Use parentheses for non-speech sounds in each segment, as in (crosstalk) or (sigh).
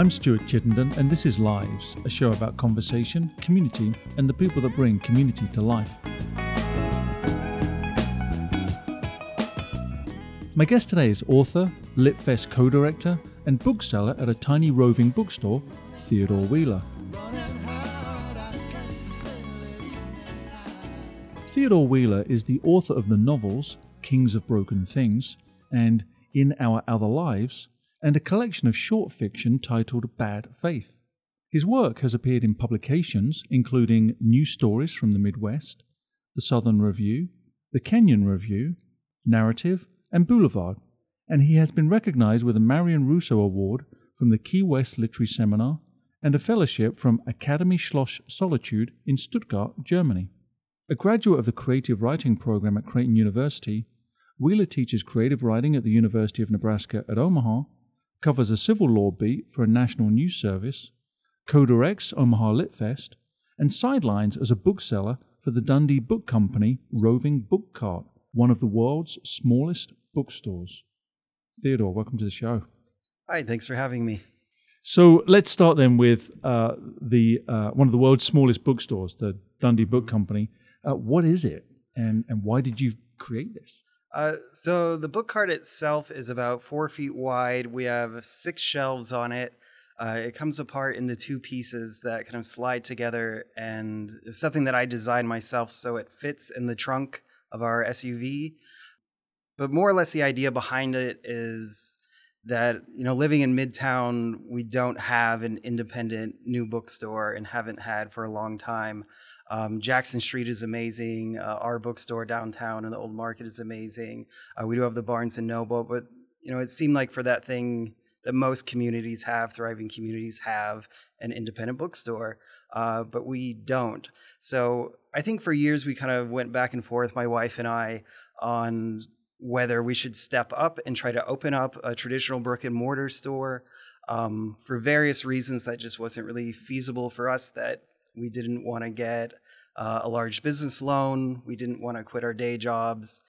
I'm Stuart Chittenden, and this is Lives, a show about conversation, community, and the people that bring community to life. My guest today is author, Litfest co director, and bookseller at a tiny roving bookstore, Theodore Wheeler. Theodore Wheeler is the author of the novels Kings of Broken Things and In Our Other Lives, and a collection of short fiction titled Bad Faith. His work has appeared in publications including New Stories from the Midwest, the Southern Review, the Kenyon Review, Narrative, and Boulevard, and he has been recognized with a Marianne Russo Award from the Key West Literary Seminar and a fellowship from Academy Schloss Solitude in Stuttgart, Germany. A graduate of the Creative Writing Program at Creighton University, Wheeler teaches creative writing at the University of Nebraska at Omaha, covers a civil law beat for a national news service, co directs Omaha Lit Fest, and sidelines as a bookseller for the Dundee Book Company Roving Book Cart, one of the world's smallest bookstores. Theodore, welcome to the show. Hi, thanks for having me. So let's start then with uh, the uh, one of the world's smallest bookstores, the Dundee Book Company. Uh, what is it, and and why did you create this? Uh, so the book cart itself is about four feet wide. We have six shelves on it. Uh, it comes apart into two pieces that kind of slide together, and it's something that I designed myself so it fits in the trunk of our SUV. But more or less, the idea behind it is that you know, living in Midtown, we don't have an independent new bookstore and haven't had for a long time. Um, Jackson Street is amazing. Uh, our bookstore downtown in the Old Market is amazing. Uh, we do have the Barnes and Noble, but you know, it seemed like for that thing that most communities have, thriving communities have an independent bookstore, uh, but we don't. So I think for years we kind of went back and forth, my wife and I, on whether we should step up and try to open up a traditional brick and mortar store. Um, for various reasons, that just wasn't really feasible for us. That we didn't want to get uh, a large business loan. We didn't want to quit our day jobs.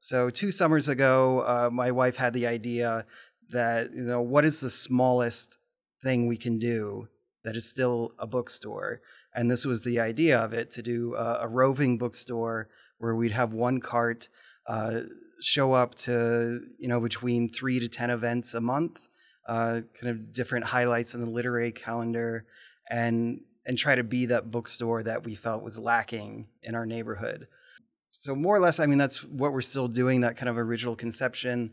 So two summers ago, uh, my wife had the idea that you know what is the smallest thing we can do that is still a bookstore, and this was the idea of it to do a, a roving bookstore where we'd have one cart uh, show up to you know between three to ten events a month, uh, kind of different highlights in the literary calendar, and and try to be that bookstore that we felt was lacking in our neighborhood. So, more or less, I mean, that's what we're still doing, that kind of original conception.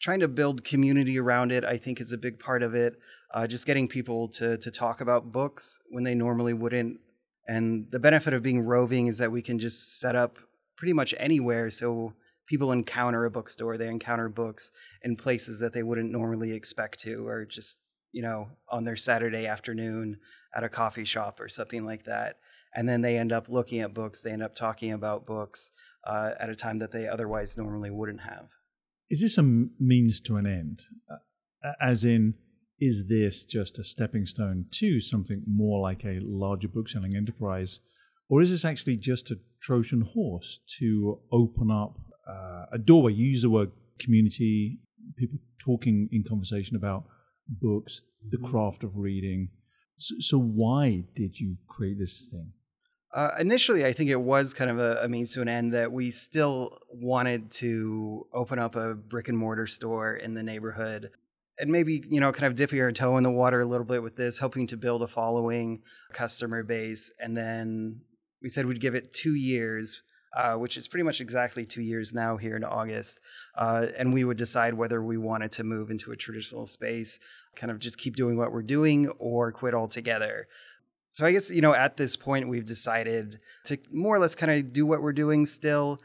Trying to build community around it, I think, is a big part of it. Uh, just getting people to, to talk about books when they normally wouldn't. And the benefit of being roving is that we can just set up pretty much anywhere. So, people encounter a bookstore, they encounter books in places that they wouldn't normally expect to, or just you know, on their Saturday afternoon at a coffee shop or something like that. And then they end up looking at books, they end up talking about books uh, at a time that they otherwise normally wouldn't have. Is this a means to an end? Uh, as in, is this just a stepping stone to something more like a larger bookselling enterprise? Or is this actually just a Trojan horse to open up uh, a doorway? You use the word community, people talking in conversation about books, the mm-hmm. craft of reading. So, so why did you create this thing? Uh, initially, I think it was kind of a, a, means to an end that we still wanted to open up a brick and mortar store in the neighborhood and maybe, you know, kind of dip your toe in the water a little bit with this, hoping to build a following, customer base. And then we said we'd give it two years uh, which is pretty much exactly two years now here in August. Uh, and we would decide whether we wanted to move into a traditional space, kind of just keep doing what we're doing, or quit altogether. So I guess, you know, at this point, we've decided to more or less kind of do what we're doing still.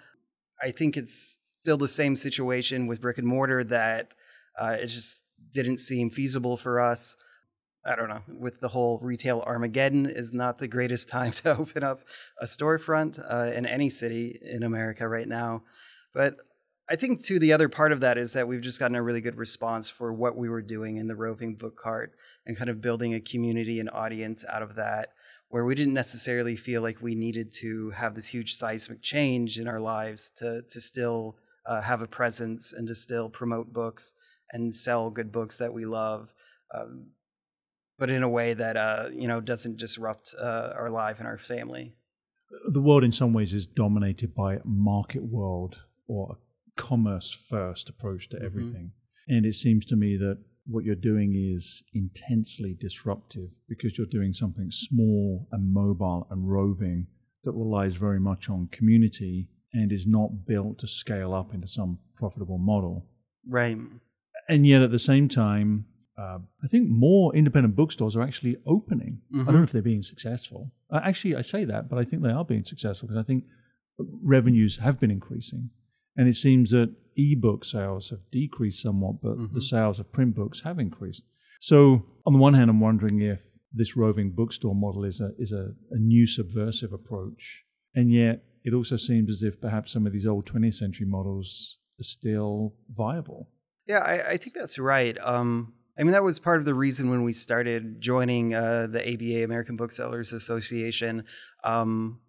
I think it's still the same situation with brick and mortar that uh, it just didn't seem feasible for us. I don't know, with the whole retail Armageddon is not the greatest time (laughs) to open up a storefront uh, in any city in America right now. But I think too the other part of that is that we've just gotten a really good response for what we were doing in the roving book cart and kind of building a community and audience out of that where we didn't necessarily feel like we needed to have this huge seismic change in our lives to to still uh, have a presence and to still promote books and sell good books that we love um, but in a way that uh, you know doesn't disrupt uh, our life and our family. The world, in some ways, is dominated by a market world or a commerce first approach to Mhm. everything. And it seems to me that what you're doing is intensely disruptive because you're doing something small and mobile and roving that relies very much on community and is not built to scale up into some profitable model. Right. And yet, at the same time, uh, I think more independent bookstores are actually opening. I don't know Mhm. if they're being successful. Uh, actually, I say that, but I think they are being successful because I think revenues have been increasing. And it seems that ebook sales have decreased somewhat, but the Mhm. sales of print books have increased. So, on the one hand, I'm wondering if this roving bookstore model is a, is a, a new subversive approach. And yet, it also seems as if perhaps some of these old 20th century models are still viable. Yeah, I, I think that's right. Um, I mean, that was part of the reason when we started joining uh, the ABA American Booksellers Association. Um,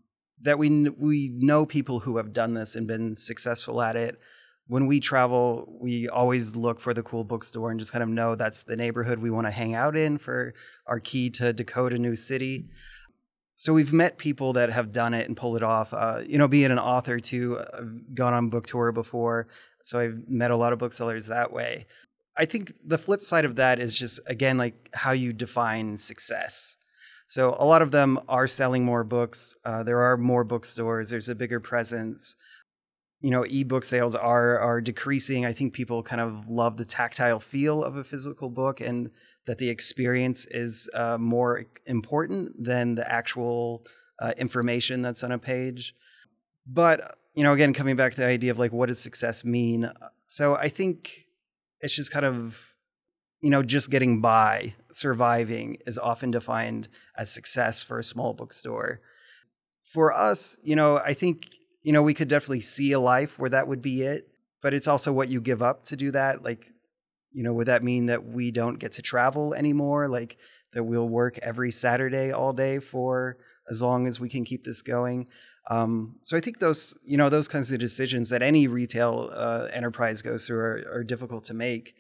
that we we know people who have done this and been successful at it. When we travel, we always look for the cool bookstore and just kind of know that's the neighborhood we want to hang out in for our key to decode a new city. So we've met people that have done it and pulled it off. Uh, you know, being an author too, I've gone on book tour before, so I've met a lot of booksellers that way. I think the flip side of that is just again like how you define success. So a lot of them are selling more books. Uh, there are more bookstores. There's a bigger presence. You know, ebook sales are are decreasing. I think people kind of love the tactile feel of a physical book, and that the experience is uh, more important than the actual uh, information that's on a page. But you know, again, coming back to the idea of like what does success mean? So I think it's just kind of you know just getting by surviving is often defined as success for a small bookstore. For us you know i think you know we could definitely see a life where that would be it but it's also what you give up to do that like you know would that mean that we don't get to travel anymore? Like that we'll work every saturday all day for as long as we can keep this going um, so i think those you know those kinds of decisions that any retail uh, enterprise goes through are, are difficult to make.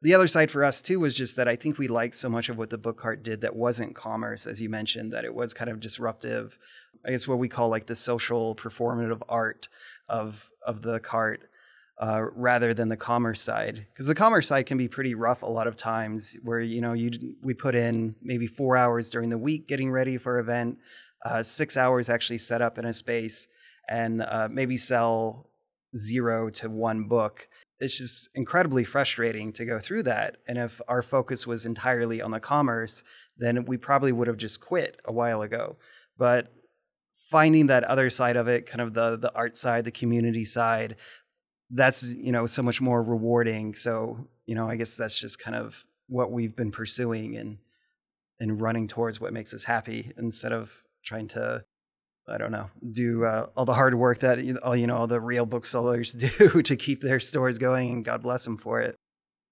The other side for us too was just that I think we liked so much of what the book cart did that wasn't commerce, as you mentioned, that it was kind of disruptive. I guess what we call like the social performative art of of the cart, uh, rather than the commerce side, because the commerce side can be pretty rough a lot of times, where you know you we put in maybe four hours during the week getting ready for event, uh, six hours actually set up in a space, and uh, maybe sell zero to one book it's just incredibly frustrating to go through that. And if our focus was entirely on the commerce, then we probably would have just quit a while ago. But finding that other side of it, kind of the the art side, the community side, that's you know so much more rewarding. So you know, I guess that's just kind of what we've been pursuing and and running towards what makes us happy instead of trying to I don't know, do uh, all the hard work that all you know all the real booksellers (laughs) do to keep their stores going, and God bless them for it.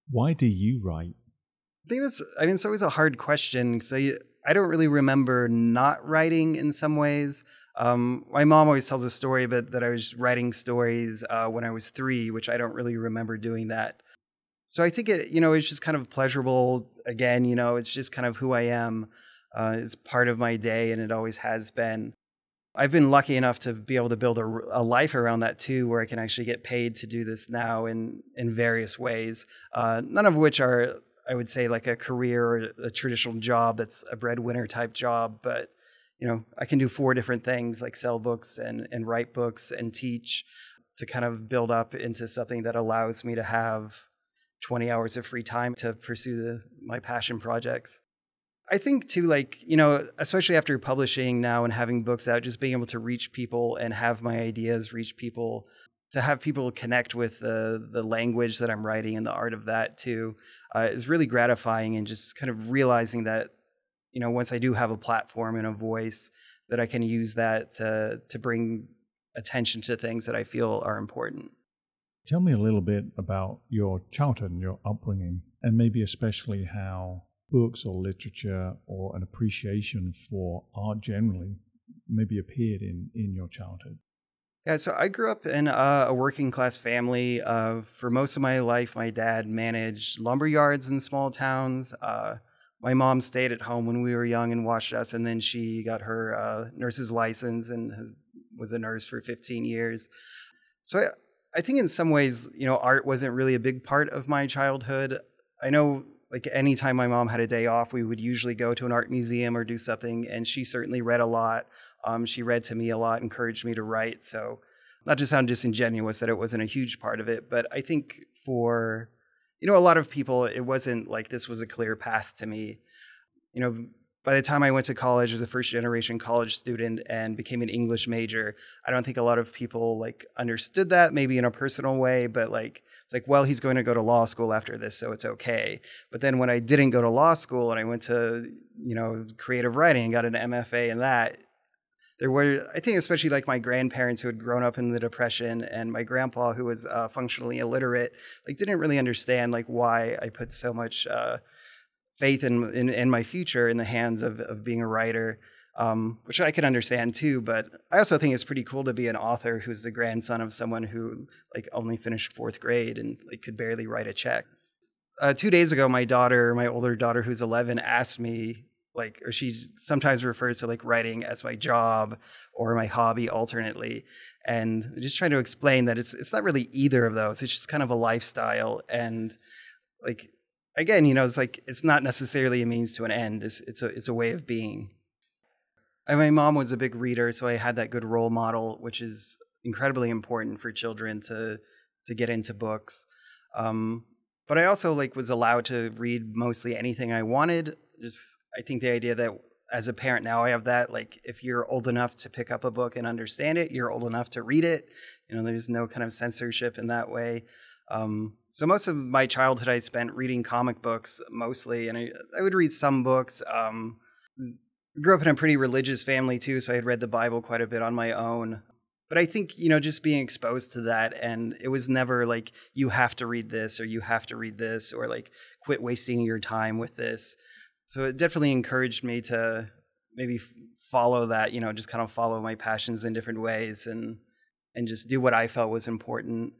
Why do you write? I think that's. I mean, it's always a hard question because I I don't really remember not writing in some ways. Um, my mom always tells a story, but that I was writing stories uh, when I was three, which I don't really remember doing that. So I think it, you know, it's just kind of pleasurable. Again, you know, it's just kind of who I am. Uh, it's part of my day, and it always has been. I've been lucky enough to be able to build a, a life around that too, where I can actually get paid to do this now in in various ways. Uh, none of which are, I would say, like a career or a traditional job that's a breadwinner type job. But you know, I can do four different things like sell books and and write books and teach to kind of build up into something that allows me to have 20 hours of free time to pursue the, my passion projects. I think too, like, you know, especially after publishing now and having books out, just being able to reach people and have my ideas reach people, to have people connect with the the language that I'm writing and the art of that too, uh, is really gratifying. And just kind of realizing that, you know, once I do have a platform and a voice, that I can use that to to bring attention to things that I feel are important. Tell me a little bit about your childhood and your upbringing, and maybe especially how books or literature or an appreciation for art generally maybe appeared in, in your childhood. Yeah, so I grew up in a, working class family. Uh, for most of my life, my dad managed lumber yards in small towns. Uh, my mom stayed at home when we were young and watched us, and then she got her uh, nurse's license and was a nurse for 15 years. So I, I think in some ways, you know, art wasn't really a big part of my childhood. I know like anytime my mom had a day off, we would usually go to an art museum or do something. And she certainly read a lot. Um, she read to me a lot, encouraged me to write. So, not to sound disingenuous that it wasn't a huge part of it, but I think for you know a lot of people, it wasn't like this was a clear path to me. You know, by the time I went to college as a first generation college student and became an English major, I don't think a lot of people like understood that maybe in a personal way, but like it's like, well, he's going to go to law school after this, so it's okay. But then when I didn't go to law school and I went to, you know, creative writing and got an MFA in that, there were i think especially like my grandparents who had grown up in the depression and my grandpa who was uh, functionally illiterate like didn't really understand like why i put so much uh, faith in, in, in my future in the hands of of being a writer um, which I can understand too. But I also think it's pretty cool to be an author who's the grandson of someone who like only finished fourth grade and like could barely write a check. Uh, two days ago, my daughter, my older daughter, who's 11, asked me like or she sometimes refers to like writing as my job or my hobby alternately and just trying to explain that it's it's not really either of those it's just kind of a lifestyle and like again you know it's like it's not necessarily a means to an end it's it's a it's a way of being and my mom was a big reader so i had that good role model which is incredibly important for children to to get into books um, but i also like was allowed to read mostly anything i wanted just I think the idea that as a parent now I have that like if you're old enough to pick up a book and understand it, you're old enough to read it. You know, there's no kind of censorship in that way. Um, so most of my childhood I spent reading comic books mostly, and I, I would read some books. Um, grew up in a pretty religious family too, so I had read the Bible quite a bit on my own. But I think you know just being exposed to that, and it was never like you have to read this or you have to read this or like quit wasting your time with this so it definitely encouraged me to maybe follow that you know just kind of follow my passions in different ways and and just do what i felt was important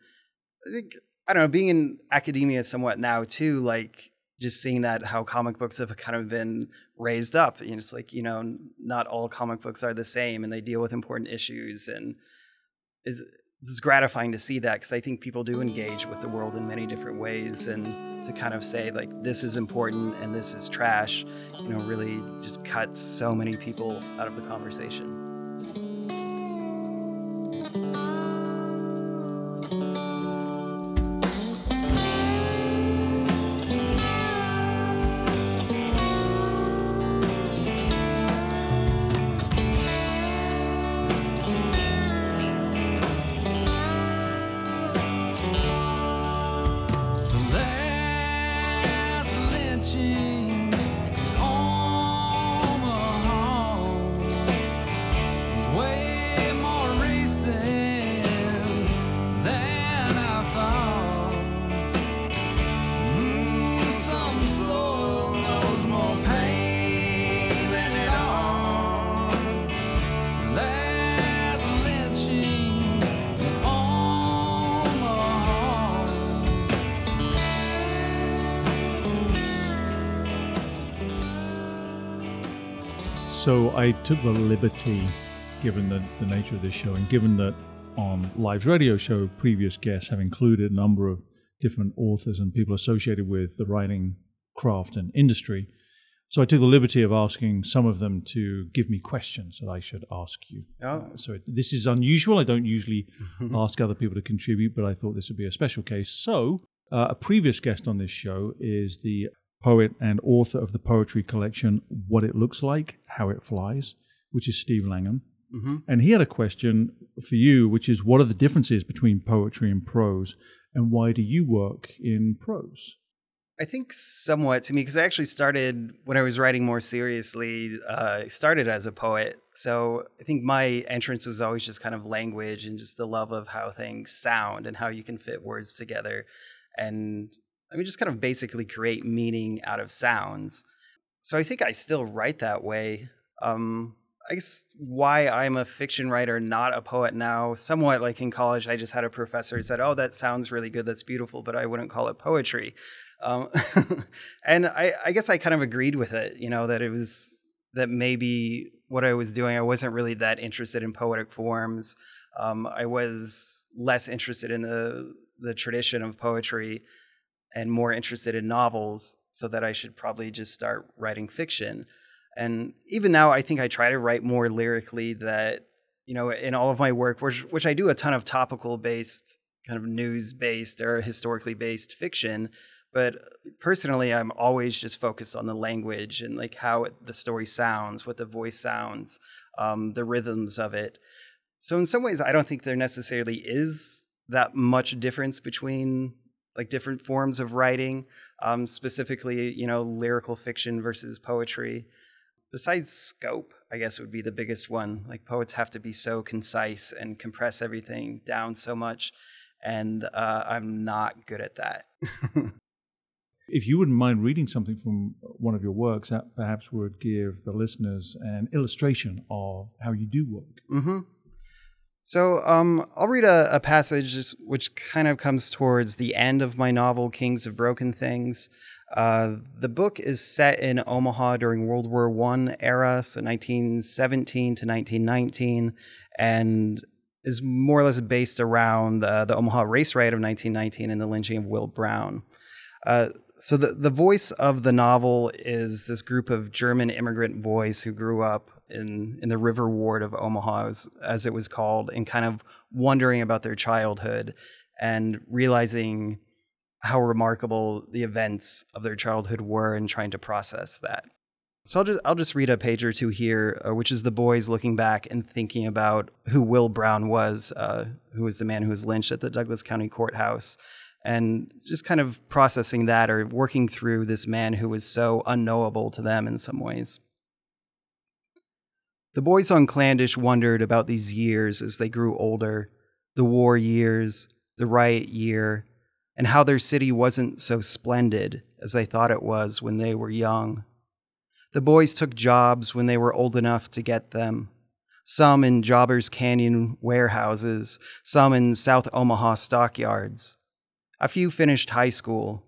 i think i don't know being in academia somewhat now too like just seeing that how comic books have kind of been raised up you know it's like you know not all comic books are the same and they deal with important issues and is it's gratifying to see that because I think people do engage with the world in many different ways, and to kind of say like this is important and this is trash, you know, really just cuts so many people out of the conversation. So I took the liberty, given the, the nature of this show, and given that on Live's radio show, previous guests have included a number of different authors and people associated with the writing craft and industry. So I took the liberty of asking some of them to give me questions that I should ask you. Oh. So this is unusual. I don't usually (laughs) ask other people to contribute, but I thought this would be a special case. So uh, a previous guest on this show is the poet and author of the poetry collection What It Looks Like, How It Flies, which is Steve Langan. Mm-hmm. And he had a question for you, which is what are the differences between poetry and prose, and why do you work in prose? I think somewhat to me because I actually started when I was writing more seriously. Uh, I started as a poet, so I think my entrance was always just kind of language and just the love of how things sound and how you can fit words together. And I mean, just kind of basically create meaning out of sounds. So I think I still write that way. Um, I guess why I'm a fiction writer, not a poet now. Somewhat like in college, I just had a professor who said, "Oh, that sounds really good. That's beautiful," but I wouldn't call it poetry. Um, (laughs) and I, I guess I kind of agreed with it. You know that it was that maybe what I was doing, I wasn't really that interested in poetic forms. Um, I was less interested in the the tradition of poetry and more interested in novels, so that I should probably just start writing fiction. And even now, I think I try to write more lyrically. That you know, in all of my work, which which I do a ton of topical based, kind of news based or historically based fiction. But personally, I'm always just focused on the language and like how it, the story sounds, what the voice sounds, um, the rhythms of it. So in some ways, I don't think there necessarily is that much difference between like different forms of writing, um, specifically, you know, lyrical fiction versus poetry. Besides scope, I guess would be the biggest one. Like poets have to be so concise and compress everything down so much, and uh, I'm not good at that. (laughs) if you wouldn't mind reading something from one of your works, that perhaps would give the listeners an illustration of how you do work. Mm-hmm. So um, I'll read a, a, passage which kind of comes towards the end of my novel, Kings of Broken Things. Uh, the book is set in Omaha during World War One era, so 1917 to 1919, and is more or less based around the, the Omaha race riot of 1919 and the lynching of Will Brown. Uh, so the, the voice of the novel is this group of German immigrant boys who grew up in in the River Ward of Omaha, as, as it was called, and kind of wondering about their childhood and realizing how remarkable the events of their childhood were and trying to process that. So I'll just I'll just read a page or two here, uh, which is the boys looking back and thinking about who Will Brown was, uh, who was the man who was lynched at the Douglas County Courthouse, and just kind of processing that or working through this man who was so unknowable to them in some ways. The boys on Clandish wondered about these years as they grew older the war years, the riot year, and how their city wasn't so splendid as they thought it was when they were young. The boys took jobs when they were old enough to get them. Some in Jobbers Canyon warehouses, some in South Omaha stockyards. A few finished high school.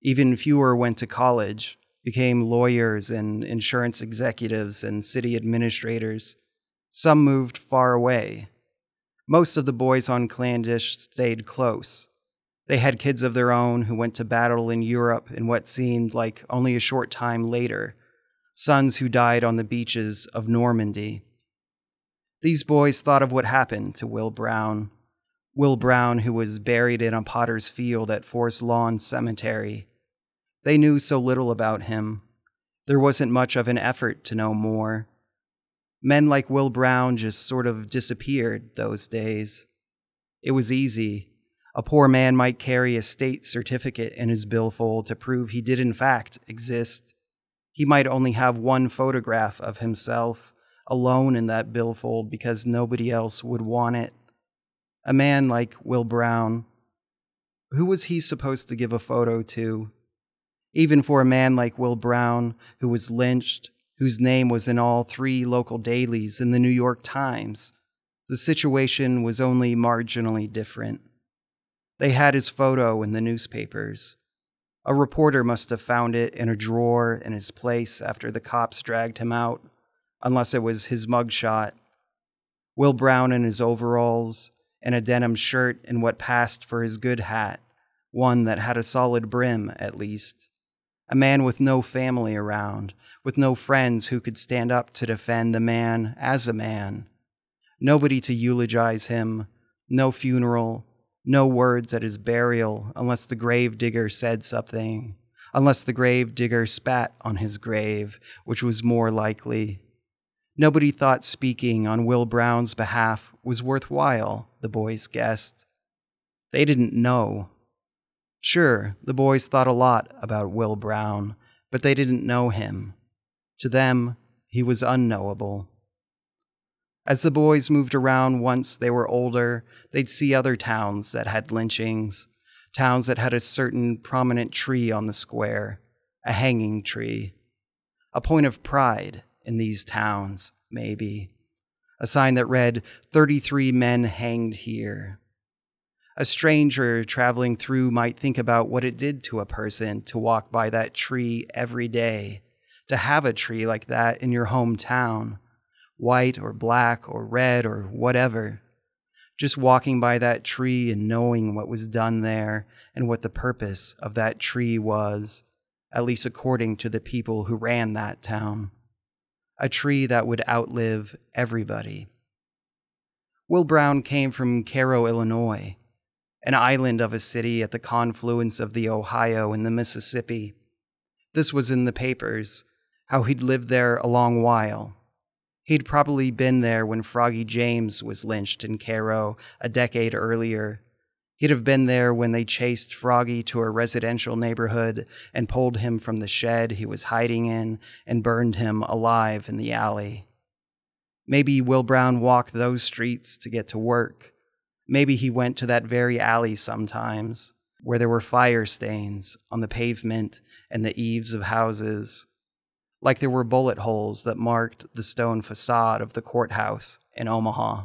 Even fewer went to college, became lawyers and insurance executives and city administrators. Some moved far away. Most of the boys on Clandish stayed close. They had kids of their own who went to battle in Europe in what seemed like only a short time later, sons who died on the beaches of Normandy. These boys thought of what happened to Will Brown. Will Brown, who was buried in a potter's field at Forest Lawn Cemetery, they knew so little about him. There wasn't much of an effort to know more. Men like Will Brown just sort of disappeared those days. It was easy. A poor man might carry a state certificate in his billfold to prove he did, in fact, exist. He might only have one photograph of himself alone in that billfold because nobody else would want it. A man like Will Brown. Who was he supposed to give a photo to? Even for a man like Will Brown, who was lynched, whose name was in all three local dailies in the New York Times. The situation was only marginally different. They had his photo in the newspapers. A reporter must have found it in a drawer in his place after the cops dragged him out, unless it was his mugshot. Will Brown in his overalls, and a denim shirt and what passed for his good hat, one that had a solid brim, at least a man with no family around, with no friends who could stand up to defend the man as a man. Nobody to eulogize him, no funeral, no words at his burial unless the grave digger said something, unless the grave digger spat on his grave, which was more likely. Nobody thought speaking on Will Brown's behalf was worthwhile, the boys guessed. They didn't know. Sure, the boys thought a lot about Will Brown, but they didn't know him. To them, he was unknowable. As the boys moved around once they were older, they'd see other towns that had lynchings, towns that had a certain prominent tree on the square, a hanging tree. A point of pride in these towns, maybe. A sign that read, 33 men hanged here. A stranger traveling through might think about what it did to a person to walk by that tree every day, to have a tree like that in your hometown, white or black or red or whatever. Just walking by that tree and knowing what was done there and what the purpose of that tree was, at least according to the people who ran that town. A tree that would outlive everybody. Will Brown came from Cairo, Illinois, an island of a city at the confluence of the Ohio and the Mississippi. This was in the papers, how he'd lived there a long while. He'd probably been there when Froggy James was lynched in Cairo a decade earlier. He'd have been there when they chased Froggy to a residential neighborhood and pulled him from the shed he was hiding in and burned him alive in the alley. Maybe Will Brown walked those streets to get to work. Maybe he went to that very alley sometimes, where there were fire stains on the pavement and the eaves of houses, like there were bullet holes that marked the stone facade of the courthouse in Omaha.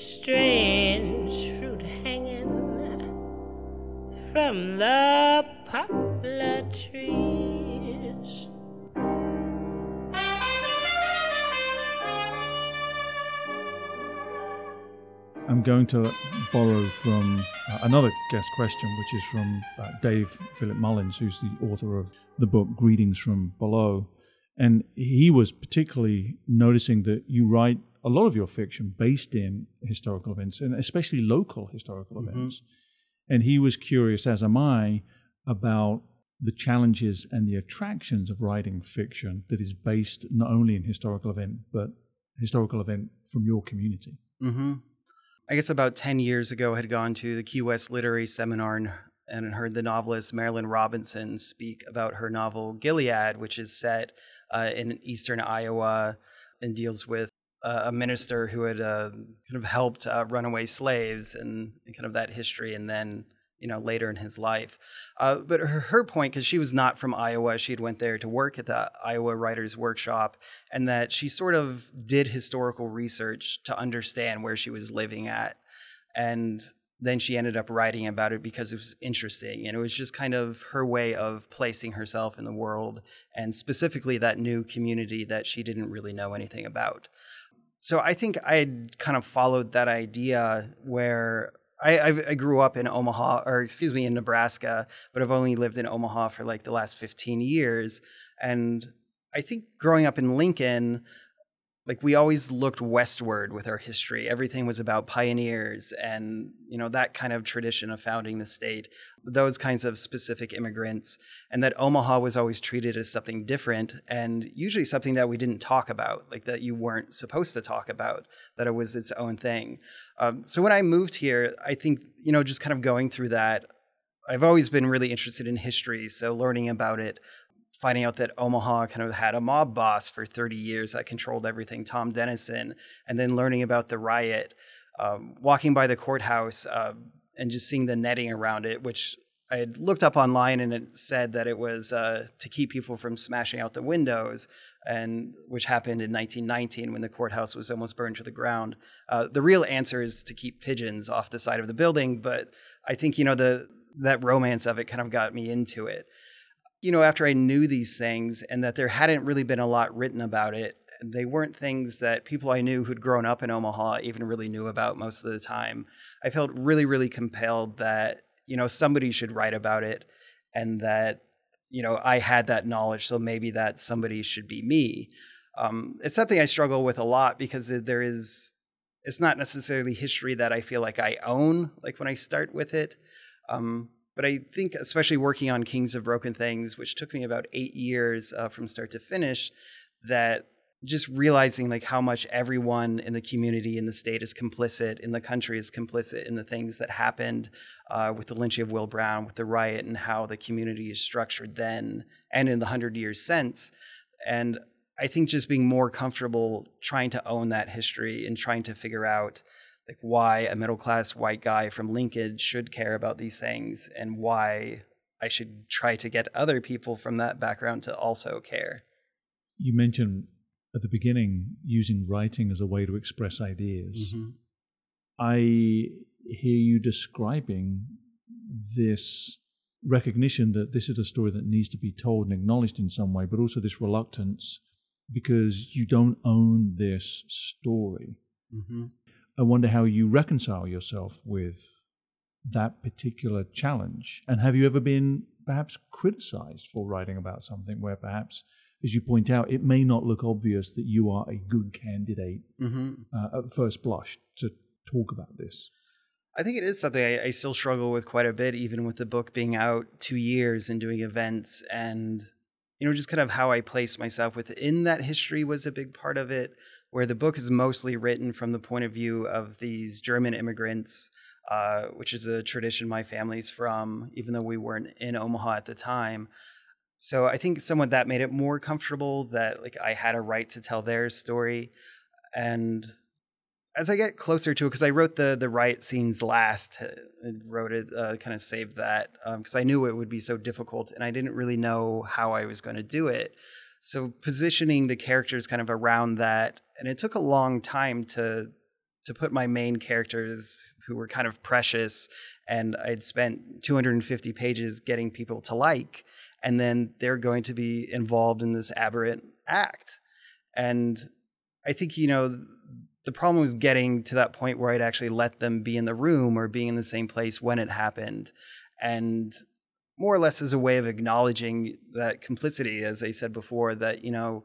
Strange fruit hanging from the poplar trees. I'm going to borrow from uh, another guest question, which is from uh, Dave Philip Mullins, who's the author of the book Greetings from Below. And he was particularly noticing that you write a lot of your fiction based in historical events, and especially local historical Mhm. events. And he was curious, as am I, about the challenges and the attractions of writing fiction that is based not only in historical event, but historical event from your community. hmm I guess about 10 years ago, I had gone to the Key West Literary Seminar and, and heard the novelist Marilynne Robinson speak about her novel Gilead, which is set uh, in eastern Iowa and deals with uh, a minister who had uh, kind of helped uh, runaway slaves and, and kind of that history, and then you know later in his life. Uh, but her, her point, because she was not from Iowa, she had went there to work at the Iowa Writers Workshop, and that she sort of did historical research to understand where she was living at, and then she ended up writing about it because it was interesting and it was just kind of her way of placing herself in the world and specifically that new community that she didn't really know anything about so I think I had kind of followed that idea where I, I, grew up in Omaha, or excuse me, in Nebraska, but I've only lived in Omaha for like the last 15 years. And I think growing up in Lincoln, like we always looked westward with our history. Everything was about pioneers and, you know, that kind of tradition of founding the state, those kinds of specific immigrants, and that Omaha was always treated as something different and usually something that we didn't talk about, like that you weren't supposed to talk about, that it was its own thing. Um, so when I moved here, I think, you know, just kind of going through that, I've always been really interested in history. So learning about it, finding out that Omaha kind of had a mob boss for 30 years that controlled everything, Tom Dennison, and then learning about the riot, um, walking by the courthouse uh, and just seeing the netting around it, which I had looked up online and it said that it was uh, to keep people from smashing out the windows, and which happened in 1919 when the courthouse was almost burned to the ground. Uh, the real answer is to keep pigeons off the side of the building, but I think you know the that romance of it kind of got me into it you know, after I knew these things and that there hadn't really been a lot written about it, they weren't things that people I knew who'd grown up in Omaha even really knew about most of the time. I felt really, really compelled that, you know, somebody should write about it and that you know I had that knowledge, so maybe that somebody should be me. Um, it's something I struggle with a lot because there is it's not necessarily history that I feel like I own, like when I start with it. Um, but I think, especially working on Kings of Broken Things, which took me about eight years uh, from start to finish, that just realizing like how much everyone in the community in the state is complicit in the country is complicit in the things that happened uh, with the lynching of will brown with the riot and how the community is structured then and in the hundred years since. And i think just being more comfortable trying to own that history and trying to figure out like why a middle class white guy from lincoln should care about these things and why i should try to get other people from that background to also care you mentioned at the beginning using writing as a way to express ideas. Mm-hmm. I hear you describing this recognition that this is a story that needs to be told and acknowledged in some way, but also this reluctance because you don't own this story. Mm-hmm. I wonder how you reconcile yourself with that particular challenge. And have you ever been perhaps criticized for writing about something where perhaps as you point out, it may not look obvious that you are a good candidate mm-hmm. uh, at first blush to talk about this. I think it is something I, I, still struggle with quite a bit, even with the book being out two years and doing events. And, you know, just kind of how I place myself within that history was a big part of it, where the book is mostly written from the point of view of these German immigrants, uh, which is a tradition my family's from, even though we weren't in Omaha at the time. So I think somewhat that made it more comfortable that like I had a right to tell their story. And as I get closer to it, because I wrote the the riot scenes last, uh, and wrote it, uh, kind of saved that because um, I knew it would be so difficult, and I didn't really know how I was going to do it. So positioning the characters kind of around that, and it took a long time to to put my main characters who were kind of precious, and I'd spent 250 pages getting people to like and then they're going to be involved in this aberrant act. And I think, you know, the problem was getting to that point where I'd actually let them be in the room or being in the same place when it happened. And more or less as a way of acknowledging that complicity, as I said before, that, you know,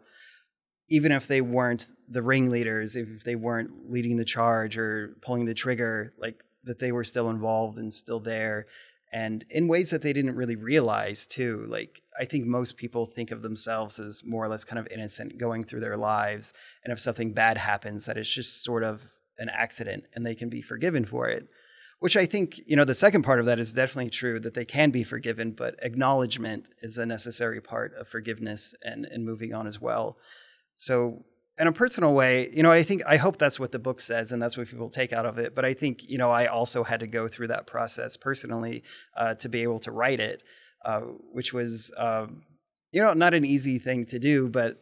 even if they weren't the ringleaders, if they weren't leading the charge or pulling the trigger, like that they were still involved and still there. And in ways that they didn't really realize too like i think most people think of themselves as more or less kind of innocent going through their lives. And if something bad happens that it's just sort of an accident and they can be forgiven for it which i think you know the second part of that is definitely true that they can be forgiven but acknowledgement is a necessary part of forgiveness and and moving on as well so in a personal way, you know, I think I hope that's what the book says, and that's what people take out of it. But I think you know, I also had to go through that process personally uh, to be able to write it, uh, which was, um, you know, not an easy thing to do. But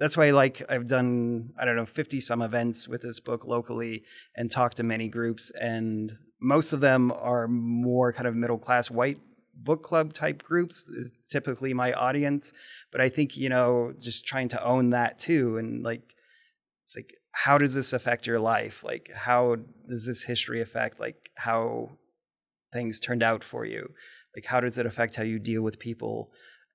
that's why, like, I've done I don't know fifty some events with this book locally and talked to many groups, and most of them are more kind of middle class white book club type groups is typically my audience. But i think you know just trying to own that too and like it's like how does this affect your life? Like how does this history affect like how things turned out for you? Like how does it affect how you deal with people?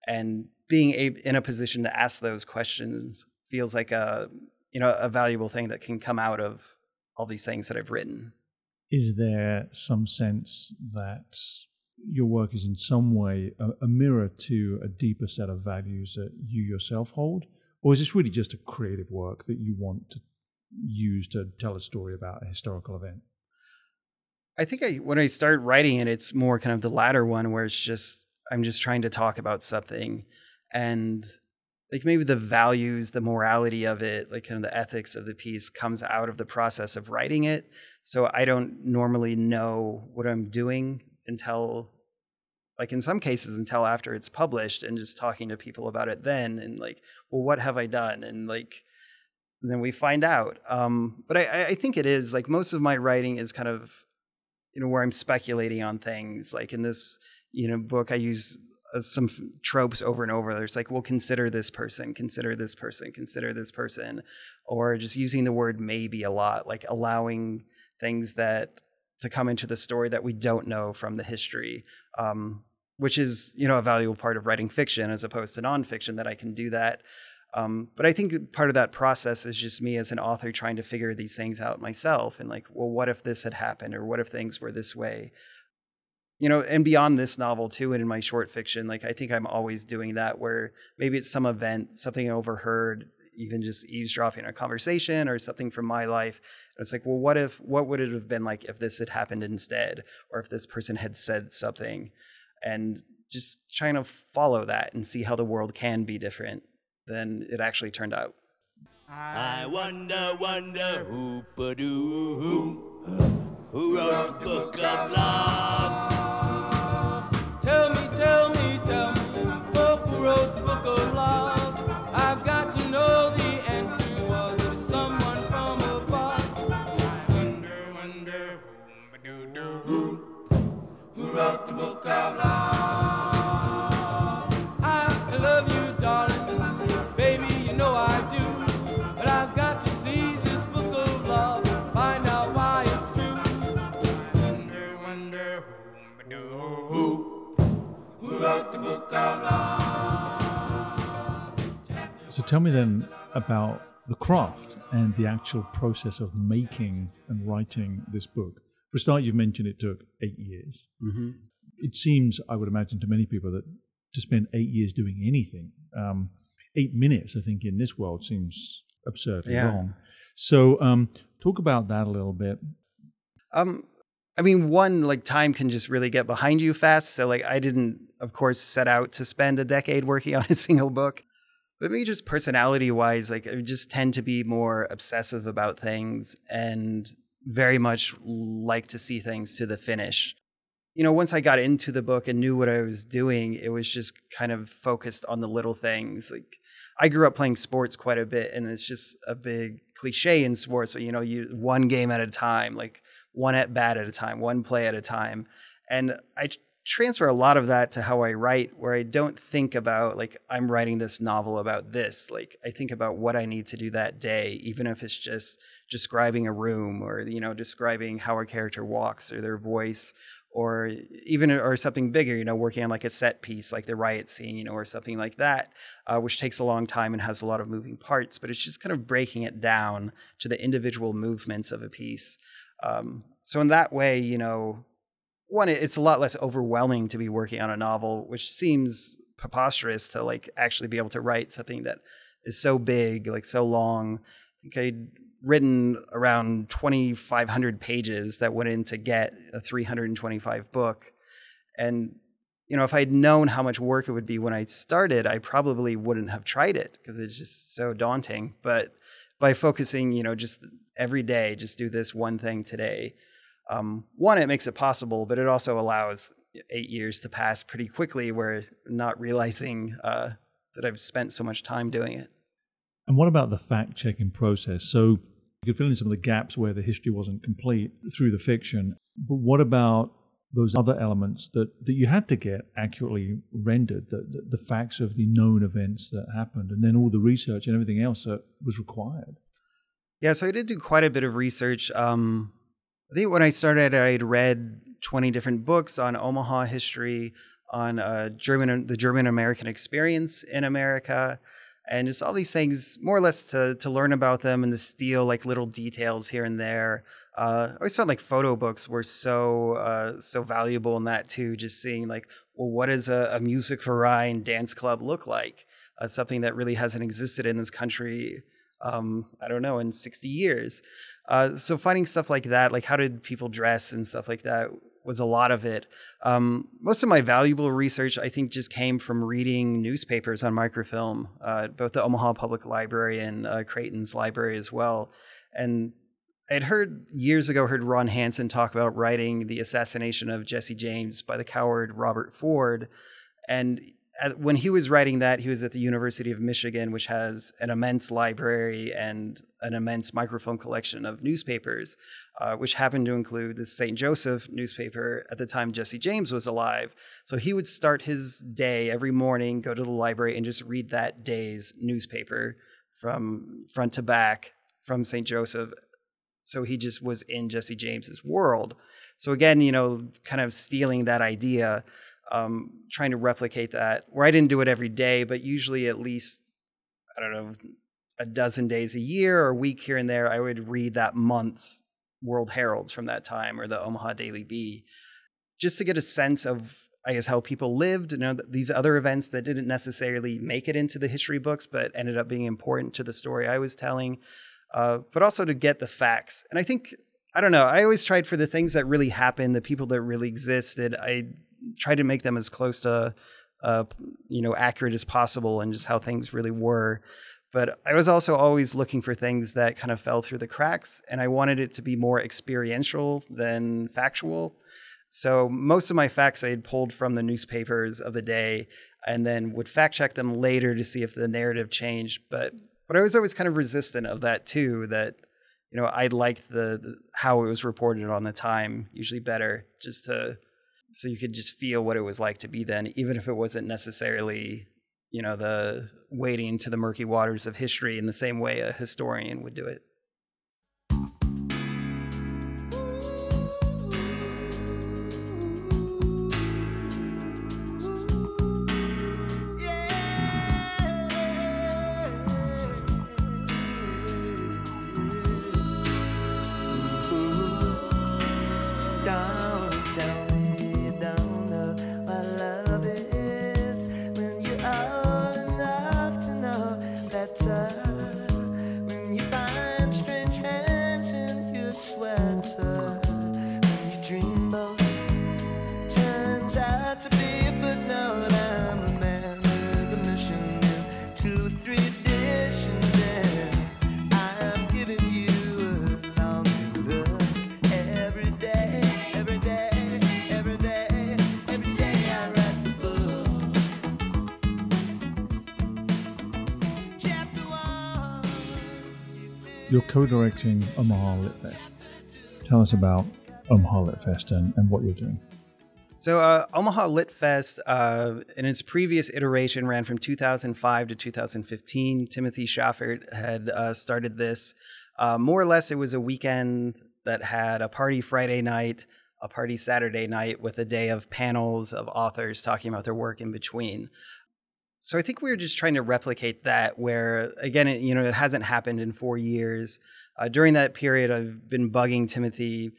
And being a, in a position to ask those questions feels like a you know a valuable thing that can come out of all these things that i've written is there some sense that your work is in some way a, a mirror to a deeper set of values that you yourself hold or is this really just a creative work that you want to use to tell a story about a historical event? I think I, when I start writing it, it's more kind of the latter one where it's just, I'm just trying to talk about something and like maybe the values, the morality of it, like kind of the ethics of the piece comes out of the process of writing it. So I don't normally know what I'm doing until like in some cases until after it's published and just talking to people about it then and like well what have i done? and like and then we find out. Um, but I, I think it is like most of my writing is kind of you know where i'm speculating on things. Like in this you know book i use uh, some tropes over and over. There's like well consider this person consider this person consider this person or just using the word maybe a lot like allowing things that to come into the story that we don't know from the history um, which is you know a valuable part of writing fiction as opposed to nonfiction that I can do that. Um, but I think part of that process is just me as an author trying to figure these things out myself and like, well, what if this had happened or what if things were this way? You know, and beyond this novel too, and in my short fiction, like I think I'm always doing that where maybe it's some event, something I overheard, even just eavesdropping a conversation or something from my life. And it's like, well, what if, what would it have been like if this had happened instead? Or if this person had said something? And just trying to follow that and see how the world can be different than it actually turned out. I wonder, wonder who doo who who wrote the book of love. So tell me then about the craft and the actual process of making and writing this book. For a start, you've mentioned it took eight years. Mm-hmm. It seems, I would imagine, to many people that to spend eight years doing anything, um, eight minutes, I think, in this world seems absurdly Yeah. long. So, um, talk about that a little bit. Um, I mean, one like time can just really get behind you fast. So like, I didn't, of course, set out to spend a decade working (laughs) on a single book. But maybe just personality wise, like I just tend to be more obsessive about things and very much like to see things to the finish. You know, once I got into the book and knew what I was doing, it was just kind of focused on the little things. Like I grew up playing sports quite a bit, and it's just a big cliche in sports, but you know, you one game at a time, like one at bat at a time, one play at a time. And I transfer a lot of that to how I write, where I don't think about like I'm writing this novel about this. Like I think about what I need to do that day, even if it's just describing a room or you know describing how a character walks or their voice or even or something bigger you know working on like a set piece like the riot scene you know or something like that uh, which takes a long time and has a lot of moving parts but it's just kind of breaking it down to the individual movements of a piece. Um, so in that way you know one it's a lot less overwhelming to be working on a novel which seems preposterous to like actually be able to write something that is so big like so long. I think i'd written around 2500 pages that went in to get a 325 book. And you know if i'd known how much work it would be when i started i probably wouldn't have tried it because it's just so daunting. But by focusing you know just every day just do this one thing today um, one it makes it possible but it also allows eight years to pass pretty quickly where not realizing uh, that i've spent so much time doing it. And what about the fact checking process? So you could fill in some of the gaps where the history wasn't complete through the fiction. But what about those other elements that, that you had to get accurately rendered, the, the, the facts of the known events that happened, and then all the research and everything else that was required? Yeah, so I did do quite a bit of research. Um, I think when I started, I'd read 20 different books on Omaha history, on uh, German, the German American experience in America, and just all these things, more or less to to learn about them and to steal like little details here and there. Uh, I always felt like photo books were so uh, so valuable in that too. Just seeing like, well, what does a, a Musikverein dance club look like? Uh, something that really hasn't existed in this country um, I don't know, in 60 years. Uh, so finding stuff like that, like how did people dress and stuff like that, was a lot of it. Um, most of my valuable research, I think, just came from reading newspapers on microfilm, uh, both the Omaha Public Library and uh, Creighton's library as well. And I'd heard years ago, heard Ron Hansen talk about writing the assassination of Jesse James by the coward Robert Ford. And at, when he was writing that, he was at the University of Michigan, which has an immense library and an immense microfilm collection of newspapers, uh, which happened to include the St. Joseph newspaper at the time Jesse James was alive. So he would start his day every morning, go to the library, and just read that day's newspaper from front to back from St. Joseph. So he just was in Jesse James's world. So again, you know, kind of stealing that idea um, trying to replicate that. Where I didn't do it every day, but usually at least I don't know a dozen days a year or a week here and there, I would read that month's World Heralds from that time or the Omaha Daily Bee, just to get a sense of I guess how people lived, you know, these other events that didn't necessarily make it into the history books, but ended up being important to the story I was telling, uh, but also to get the facts. And I think I don't know. I always tried for the things that really happened, the people that really existed. I tried to make them as close to, uh, you know, accurate as possible, and just how things really were. But I was also always looking for things that kind of fell through the cracks, and I wanted it to be more experiential than factual. So most of my facts I had pulled from the newspapers of the day and then would fact check them later to see if the narrative changed. But but I was always kind of resistant of that too, that you know, I liked the, the how it was reported on the time usually better just to so you could just feel what it was like to be then, even if it wasn't necessarily, you know, the wading to the murky waters of history in the same way a historian would do it. Co-directing Omaha Lit Fest. Tell us about Omaha Lit Fest and, and what you're doing. So, uh, Omaha Lit Fest, uh, in its previous iteration, ran from 2005 to 2015. Timothy Schaffert had uh, started this. Uh, more or less, it was a weekend that had a party Friday night, a party Saturday night, with a day of panels of authors talking about their work in between. So, I think we were just trying to replicate that, where again, it, you know, it hasn't happened in four years. Uh, during that period, I've been bugging Timothy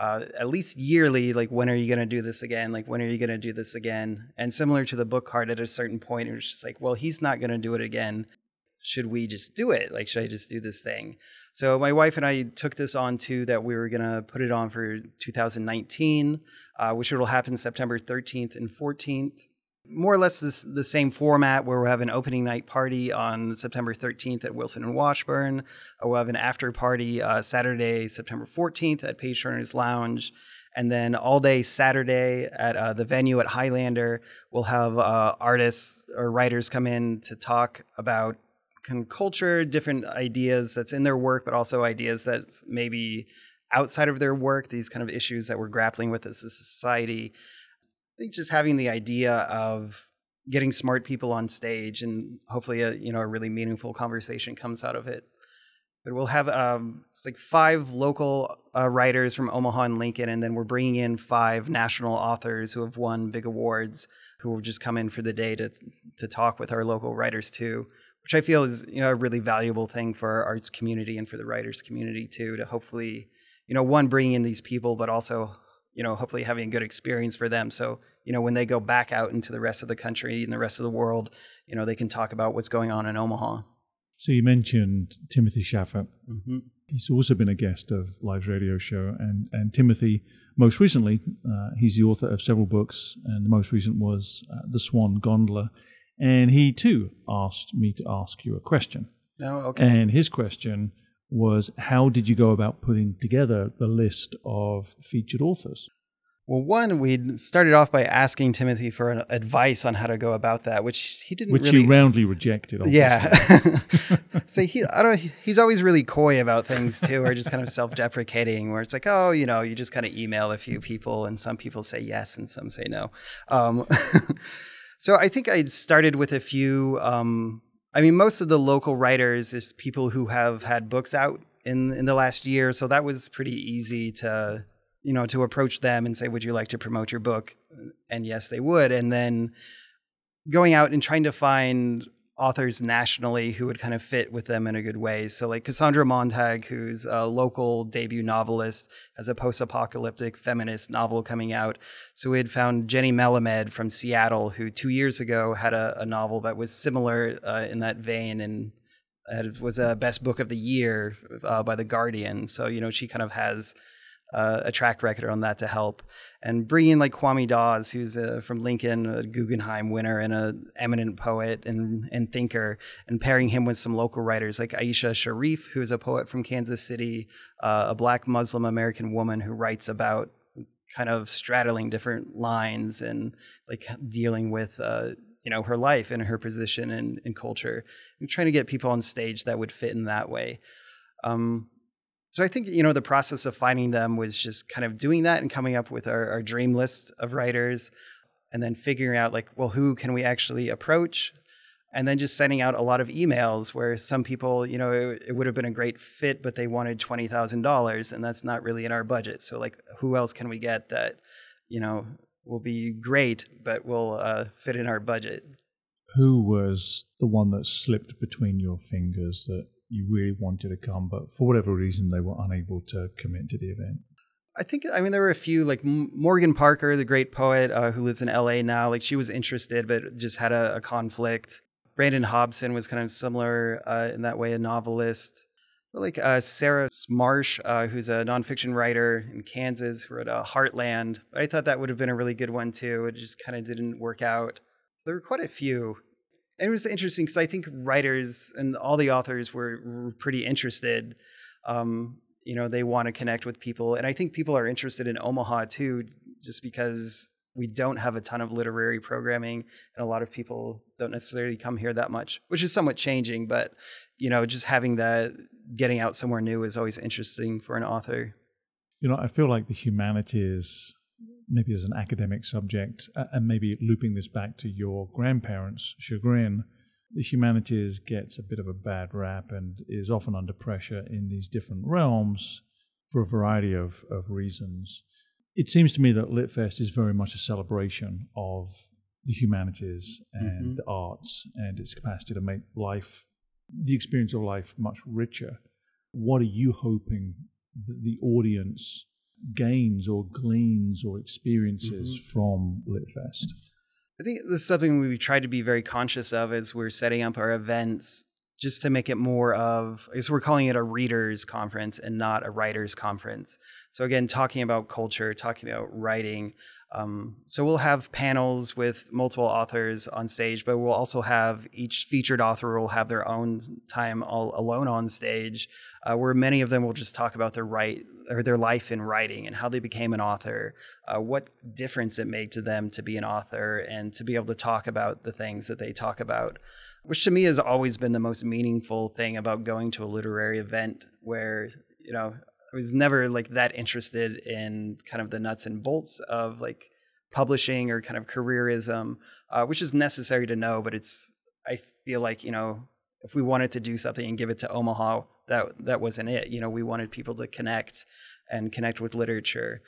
uh, at least yearly, like when are you going to do this again? Like when are you going to do this again? And similar to the book card, at a certain point, it was just like, well, he's not going to do it again. Should we just do it? Like, should I just do this thing? So my wife and I took this on too that we were going to put it on for 2019, uh, which will happen September 13th and 14th. More or less this, the same format where we'll have an opening night party on September 13th at Wilson and Washburn. Uh, We'll have an after party uh, Saturday, September 14th at Page Turner's Lounge. And then all day Saturday at uh, the venue at Highlander, we'll have uh, artists or writers come in to talk about culture, different ideas that's in their work, but also ideas that's maybe outside of their work, these kind of issues that we're grappling with as a society. I think just having the idea of getting smart people on stage and hopefully a you know a really meaningful conversation comes out of it. But we'll have um, it's like five local uh, writers from Omaha and Lincoln, and then we're bringing in five national authors who have won big awards, who will just come in for the day to to talk with our local writers too, which I feel is you know a really valuable thing for our arts community and for the writers community too, to hopefully you know one bringing in these people, but also you know hopefully having a good experience for them. So you know when they go back out into the rest of the country and the rest of the world, you know they can talk about what's going on in Omaha. So you mentioned Timothy Schaffert. hmm He's also been a guest of Live's radio show, and and Timothy, most recently, uh, he's the author of several books, and the most recent was uh, The Swan Gondola, and he too asked me to ask you a question, No, okay. and his question was, how did you go about putting together the list of featured authors? Well, one, we started off by asking Timothy for advice on how to go about that, which he didn't Which really. you roundly rejected. Obviously. yeah. (laughs) so he, I don't. He's always really coy about things too, or just kind of self-deprecating, where it's like, oh, you know, you just kind of email a few people, and some people say yes, and some say no. Um, (laughs) so I think I started with a few. Um, I mean, most of the local writers is people who have had books out in in the last year, so that was pretty easy to you know, to approach them and say, "Would you like to promote your book?" And yes, they would. And then going out and trying to find authors nationally who would kind of fit with them in a good way. So, like Cassandra Montag, who's a local debut novelist, has a post apocalyptic feminist novel coming out. So, we had found Jennie Melamed from Seattle, who two years ago had a, a novel that was similar uh, in that vein and it was a best book of the year uh, by The Guardian. So, you know, she kind of has uh, a track record on that to help. And bringing in like Kwame Dawes, who's uh, from Lincoln, a Guggenheim winner and an eminent poet and, and thinker, and pairing him with some local writers like Aisha Sharif, who's a poet from Kansas City, uh, a black Muslim American woman who writes about kind of straddling different lines and like dealing with uh, you know her life and her position and, in culture and trying to get people on stage that would fit in that way um, so I think you know the process of finding them was just kind of doing that and coming up with our, our dream list of writers, and then figuring out like, well, who can we actually approach, and then just sending out a lot of emails where some people, you know, it, it would have been a great fit, but they wanted twenty thousand dollars, and that's not really in our budget. So like, who else can we get that, you know, will be great, but will uh, fit in our budget? Who was the one that slipped between your fingers that you really wanted to come, but for whatever reason they were unable to commit to the event? I think I mean there were a few like Morgan Parker, the great poet uh, who lives in L.A. now. Like she was interested, but just had a, a conflict. Brandon Hobson was kind of similar uh, in that way, a novelist. But like uh, Sarah Smarsh, uh, who's a nonfiction writer in Kansas, who wrote uh, Heartland. I thought that would have been a really good one too. It just kind of didn't work out. So there were quite a few. It was interesting because I think writers and all the authors were, were pretty interested. Um, you know, they want to connect with people. And I think people are interested in Omaha too, just because we don't have a ton of literary programming and a lot of people don't necessarily come here that much, which is somewhat changing. But, you know, just having that, getting out somewhere new is always interesting for an author. You know, I feel like the humanities maybe as an academic subject, uh, and maybe looping this back to your grandparents' chagrin, the humanities gets a bit of a bad rap and is often under pressure in these different realms for a variety of, of reasons. It seems to me that LitFest is very much a celebration of the humanities and Mhm. the arts and its capacity to make life, the experience of life, much richer. What are you hoping that the audience gains or gleans or experiences Mhm. from LitFest? I think this is something we've tried to be very conscious of as we're setting up our events, just to make it more of, I guess we're calling it a readers conference and not a writers conference. So again, talking about culture, talking about writing. Um, so we'll have panels with multiple authors on stage, but we'll also have each featured author will have their own time all alone on stage, uh, where many of them will just talk about their right or their life in writing and how they became an author, uh, what difference it made to them to be an author and to be able to talk about the things that they talk about, which to me has always been the most meaningful thing about going to a literary event where, you know, I was never like that interested in kind of the nuts and bolts of like publishing or kind of careerism, uh, which is necessary to know, but it's, I feel like, you know, if we wanted to do something and give it to Omaha, that that wasn't it. You know, we wanted people to connect and connect with literature.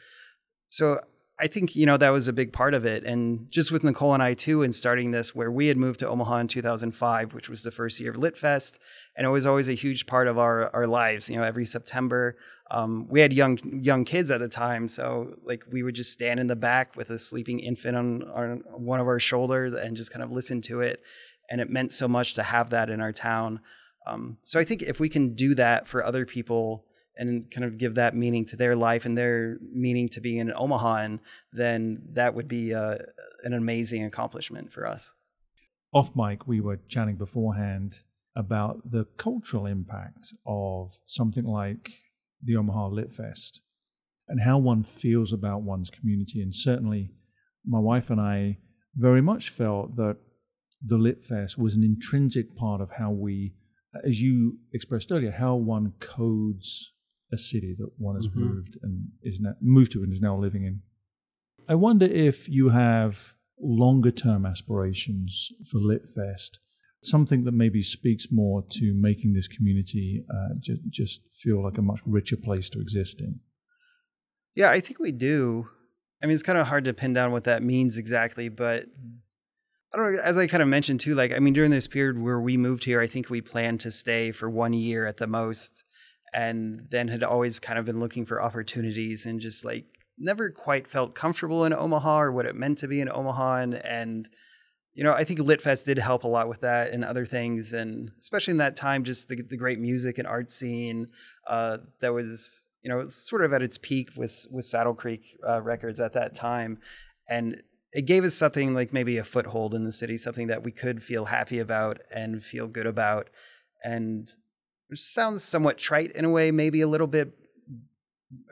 So I think you know that was a big part of it, and just with Nicole and I too, in starting this, where we had moved to Omaha in 2005, which was the first year of LitFest, and it was always a huge part of our our lives. You know, every September, um, we had young young kids at the time, so like we would just stand in the back with a sleeping infant on, on one of our shoulders and just kind of listen to it, and it meant so much to have that in our town. Um, so I think if we can do that for other people and kind of give that meaning to their life and their meaning to being an Omahan, then that would be uh, an amazing accomplishment for us. Off mic, we were chatting beforehand about the cultural impact of something like the Omaha Lit Fest and how one feels about one's community. And certainly, my wife and I very much felt that the Lit Fest was an intrinsic part of how we, as you expressed earlier, how one codes a city that one has Mhm. moved and is now, moved to and is now living in. I wonder if you have longer term aspirations for LitFest, something that maybe speaks more to making this community uh, just, just feel like a much richer place to exist in. Yeah, I think we do. I mean, it's kind of hard to pin down what that means exactly, but I don't know. As I kind of mentioned too, like, I mean, during this period where we moved here, I think we planned to stay for one year at the most, and then had always kind of been looking for opportunities and just like never quite felt comfortable in Omaha or what it meant to be in Omaha. And, and you know, I think Litfest did help a lot with that and other things. And especially in that time, just the, the great music and art scene uh, that was, you know, sort of at its peak with, with Saddle Creek uh, Records at that time. And it gave us something like maybe a foothold in the city, something that we could feel happy about and feel good about. And it sounds somewhat trite in a way, maybe a little bit,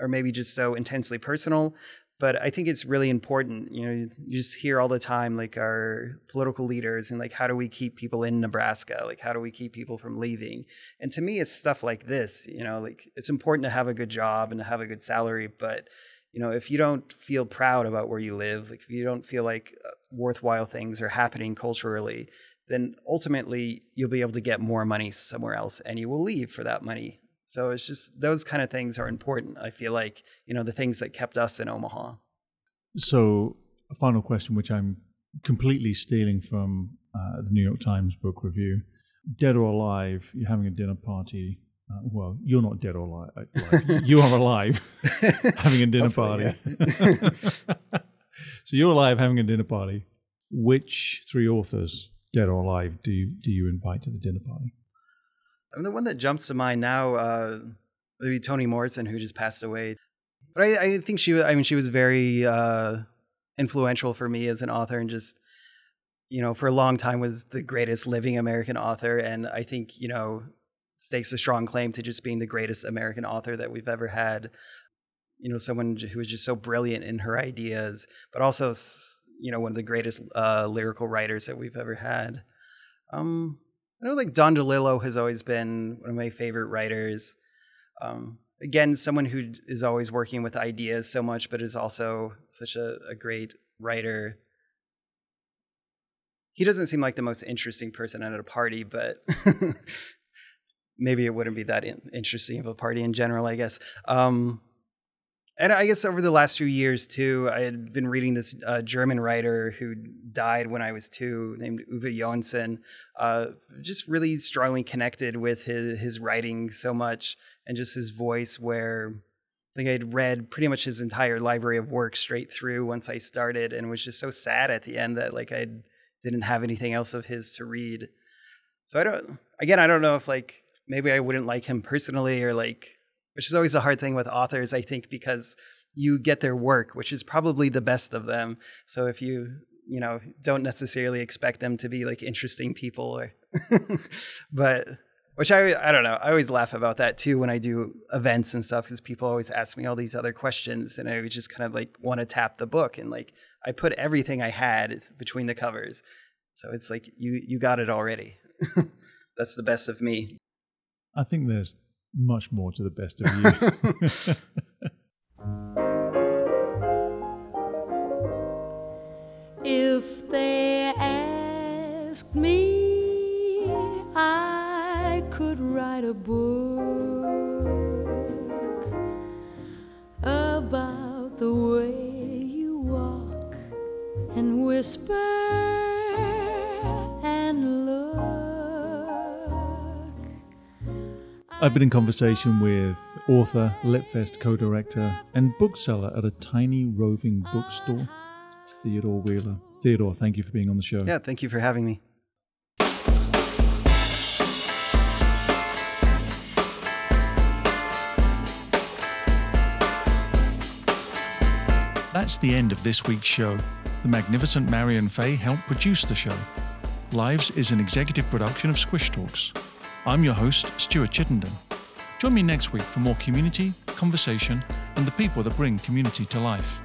or maybe just so intensely personal. But I think it's really important. You know, you just hear all the time like our political leaders and like how do we keep people in Nebraska? Like how do we keep people from leaving? And to me, it's stuff like this. You know, like it's important to have a good job and to have a good salary, but you know, if you don't feel proud about where you live, like if you don't feel like uh, worthwhile things are happening culturally, then ultimately you'll be able to get more money somewhere else and you will leave for that money. So it's just those kind of things are important. I feel like, you know, the things that kept us in Omaha. So, a final question, which I'm completely stealing from uh, the New York Times book review Dead or Alive, you're having a dinner party. Uh, well, you're not dead or alive. alive. (laughs) you are alive (laughs) having a dinner party. (laughs) so, you're alive having a dinner party. Which three authors, dead or alive, do you, do you invite to the dinner party? I mean, the one that jumps to mind now, uh, Toni Morrison, who just passed away. But I, I think she, I mean, she was very uh, influential for me as an author, and just, you know, for a long time was the greatest living American author, and I think, you know, stakes a strong claim to just being the greatest American author that we've ever had. You know, someone who was just so brilliant in her ideas, but also, you know, one of the greatest uh, lyrical writers that we've ever had. Um, I know like Don DeLillo has always been one of my favorite writers. Um, again, someone who is always working with ideas so much, but is also such a, a great writer. He doesn't seem like the most interesting person at a party, but (laughs) maybe it wouldn't be that in- interesting of a party in general, I guess. Um, and I guess over the last few years too, I had been reading this uh, German writer who died when I was two, named Uwe Johnson. Uh, just really strongly connected with his his writing so much, and just his voice. Where I think I'd read pretty much his entire library of work straight through once I started, and was just so sad at the end that like I didn't have anything else of his to read. So I don't. Again, I don't know if like maybe I wouldn't like him personally or like which is always a hard thing with authors, I think, because you get their work, which is probably the best of them. So if you, you know, don't necessarily expect them to be like interesting people or, (laughs) but which I, I don't know. I always laugh about that too when I do events and stuff because people always ask me all these other questions and I would just kind of like want to tap the book and like I put everything I had between the covers. So it's like you you got it already. (laughs) That's the best of me. I think there's much more to the best of you. (laughs) If they asked me, I could write a book about the way you walk and whisper I've been in conversation with author, Litfest co director, and bookseller at a tiny roving bookstore, Theodore Wheeler. Theodore, thank you for being on the show. Yeah, thank you for having me. That's the end of this week's show. The magnificent Marion Fay helped produce the show. Lives is an executive production of Squish Talks. I'm your host, Stuart Chittenden. Join me next week for more community, conversation, and the people that bring community to life.